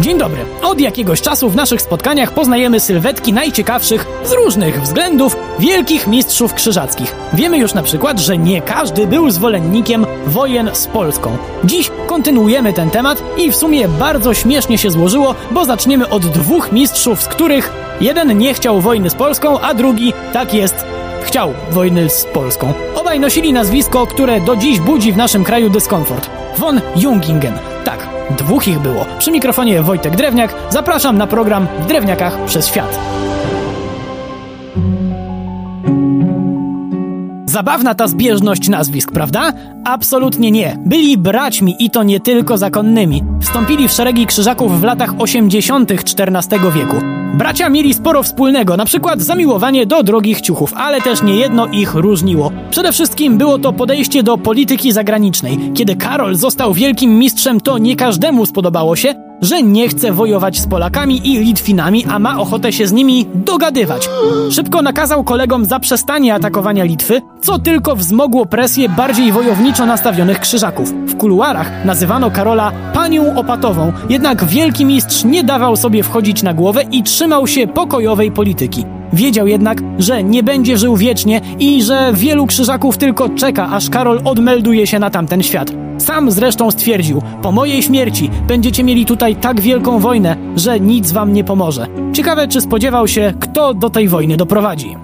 Dzień dobry. Od jakiegoś czasu w naszych spotkaniach poznajemy sylwetki najciekawszych z różnych względów wielkich mistrzów krzyżackich. Wiemy już na przykład, że nie każdy był zwolennikiem wojen z Polską. Dziś kontynuujemy ten temat i w sumie bardzo śmiesznie się złożyło, bo zaczniemy od dwóch mistrzów, z których jeden nie chciał wojny z Polską, a drugi, tak jest, chciał wojny z Polską. Obaj nosili nazwisko, które do dziś budzi w naszym kraju dyskomfort. Von Jungingen. Dwóch ich było. Przy mikrofonie Wojtek Drewniak. Zapraszam na program w Drewniakach przez świat. Zabawna ta zbieżność nazwisk, prawda? Absolutnie nie. Byli braćmi i to nie tylko zakonnymi. Wstąpili w szeregi krzyżaków w latach 80. XIV wieku. Bracia mieli sporo wspólnego, na przykład zamiłowanie do drogich ciuchów, ale też niejedno ich różniło. Przede wszystkim było to podejście do polityki zagranicznej. Kiedy Karol został wielkim mistrzem, to nie każdemu spodobało się, że nie chce wojować z Polakami i Litwinami, a ma ochotę się z nimi dogadywać. Szybko nakazał kolegom zaprzestanie atakowania Litwy, co tylko wzmogło presję bardziej wojowniczo nastawionych krzyżaków. W kuluarach nazywano Karola panią opatową, jednak wielki mistrz nie dawał sobie wchodzić na głowę i trzymał się pokojowej polityki. Wiedział jednak, że nie będzie żył wiecznie i że wielu krzyżaków tylko czeka, aż Karol odmelduje się na tamten świat. Sam zresztą stwierdził: Po mojej śmierci będziecie mieli tutaj tak wielką wojnę, że nic wam nie pomoże. Ciekawe, czy spodziewał się, kto do tej wojny doprowadzi.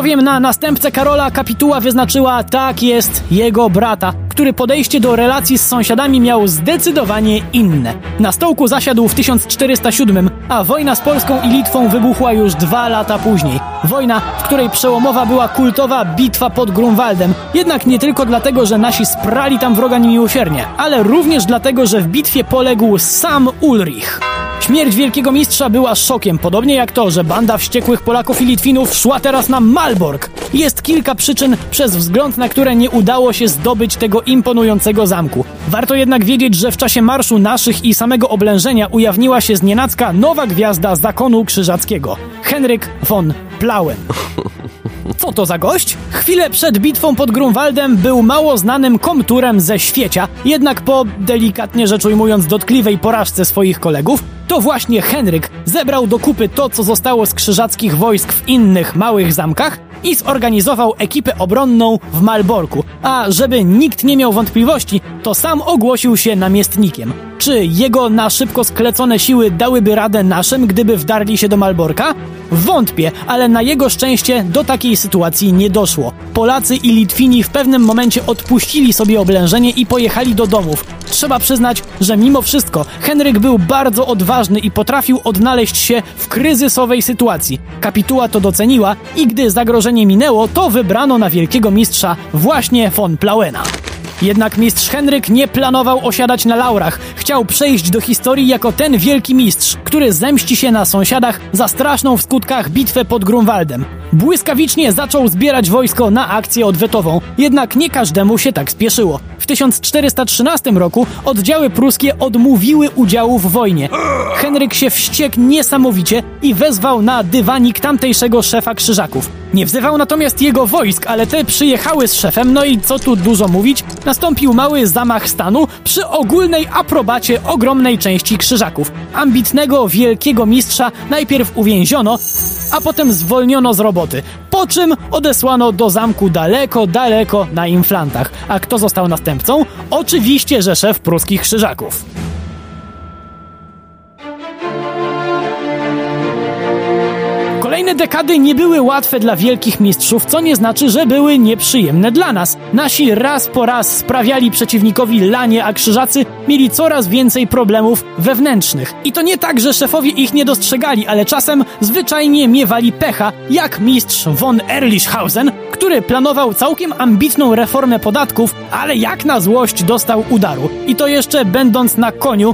Bowiem na następcę Karola kapituła wyznaczyła tak jest jego brata, który podejście do relacji z sąsiadami miał zdecydowanie inne. Na stołku zasiadł w 1407, a wojna z Polską i Litwą wybuchła już dwa lata później. Wojna, w której przełomowa była kultowa bitwa pod Grunwaldem. Jednak nie tylko dlatego, że nasi sprali tam wroga niemiłosiernie, ale również dlatego, że w bitwie poległ sam Ulrich. Śmierć wielkiego mistrza była szokiem, podobnie jak to, że banda wściekłych Polaków i Litwinów szła teraz na Malbork. Jest kilka przyczyn, przez wzgląd na które nie udało się zdobyć tego imponującego zamku. Warto jednak wiedzieć, że w czasie marszu naszych i samego oblężenia ujawniła się znienacka nowa gwiazda zakonu krzyżackiego. Henryk von Plauen. Co to za gość? Chwilę przed bitwą pod Grunwaldem był mało znanym komturem ze świecia, jednak po, delikatnie rzecz ujmując, dotkliwej porażce swoich kolegów, to właśnie Henryk zebrał do kupy to, co zostało z krzyżackich wojsk w innych małych zamkach i zorganizował ekipę obronną w Malborku. A żeby nikt nie miał wątpliwości, to sam ogłosił się namiestnikiem. Czy jego na szybko sklecone siły dałyby radę naszym, gdyby wdarli się do Malborka? Wątpię, ale na jego szczęście do takiej sytuacji nie doszło. Polacy i Litwini w pewnym momencie odpuścili sobie oblężenie i pojechali do domów. Trzeba przyznać, że mimo wszystko Henryk był bardzo odważny i potrafił odnaleźć się w kryzysowej sytuacji. Kapituła to doceniła i gdy zagrożenie minęło, to wybrano na wielkiego mistrza właśnie von Plauena. Jednak mistrz Henryk nie planował osiadać na laurach. Chciał przejść do historii jako ten wielki mistrz, który zemści się na sąsiadach za straszną w skutkach bitwę pod Grunwaldem. Błyskawicznie zaczął zbierać wojsko na akcję odwetową, jednak nie każdemu się tak spieszyło. W 1413 roku oddziały pruskie odmówiły udziału w wojnie. Henryk się wściekł niesamowicie i wezwał na dywanik tamtejszego szefa krzyżaków. Nie wzywał natomiast jego wojsk, ale te przyjechały z szefem, no i co tu dużo mówić, nastąpił mały zamach stanu przy ogólnej aprobacie ogromnej części krzyżaków. Ambitnego, wielkiego mistrza najpierw uwięziono, a potem zwolniono z roboty, po czym odesłano do zamku daleko, daleko na inflantach. A kto został następcą? Oczywiście, że szef pruskich krzyżaków. Dekady nie były łatwe dla wielkich mistrzów, co nie znaczy, że były nieprzyjemne dla nas. Nasi raz po raz sprawiali przeciwnikowi lanie, a krzyżacy mieli coraz więcej problemów wewnętrznych. I to nie tak, że szefowie ich nie dostrzegali, ale czasem zwyczajnie miewali pecha, jak mistrz von Erlichhausen, który planował całkiem ambitną reformę podatków, ale jak na złość dostał udaru. I to jeszcze będąc na koniu,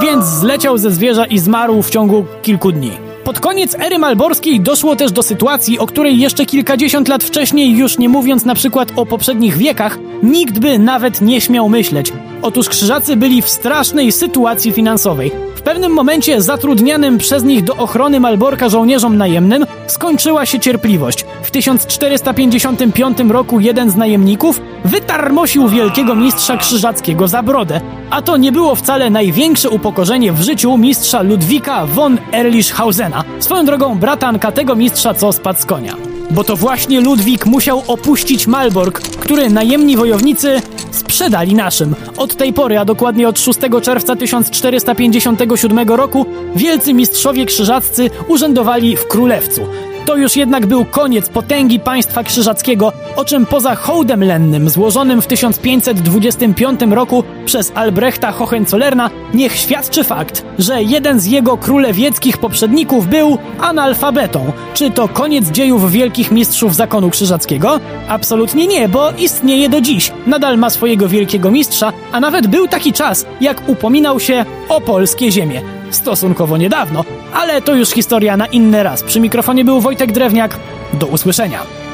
więc zleciał ze zwierza i zmarł w ciągu kilku dni. Pod koniec ery malborskiej doszło też do sytuacji, o której jeszcze kilkadziesiąt lat wcześniej, już nie mówiąc na przykład o poprzednich wiekach, nikt by nawet nie śmiał myśleć. Otóż krzyżacy byli w strasznej sytuacji finansowej. W pewnym momencie zatrudnianym przez nich do ochrony Malborka żołnierzom najemnym skończyła się cierpliwość. W 1455 roku jeden z najemników wytarmosił wielkiego mistrza krzyżackiego za brodę, a to nie było wcale największe upokorzenie w życiu mistrza Ludwika von Erlichhausena, swoją drogą bratanka tego mistrza, co spadł z konia. Bo to właśnie Ludwik musiał opuścić Malbork, który najemni wojownicy sprzedali naszym. Od tej pory, a dokładnie od 6 czerwca 1457 roku, wielcy mistrzowie krzyżaccy urzędowali w Królewcu. To już jednak był koniec potęgi państwa krzyżackiego, o czym poza hołdem lennym złożonym w 1525 roku przez Albrechta Hohenzollerna niech świadczy fakt, że jeden z jego królewieckich poprzedników był analfabetą. Czy to koniec dziejów wielkich mistrzów zakonu krzyżackiego? Absolutnie nie, bo istnieje do dziś. Nadal ma swojego wielkiego mistrza, a nawet był taki czas, jak upominał się o polskie ziemie stosunkowo niedawno, ale to już historia na inny raz. Przy mikrofonie był Wojtek Drewniak. Do usłyszenia.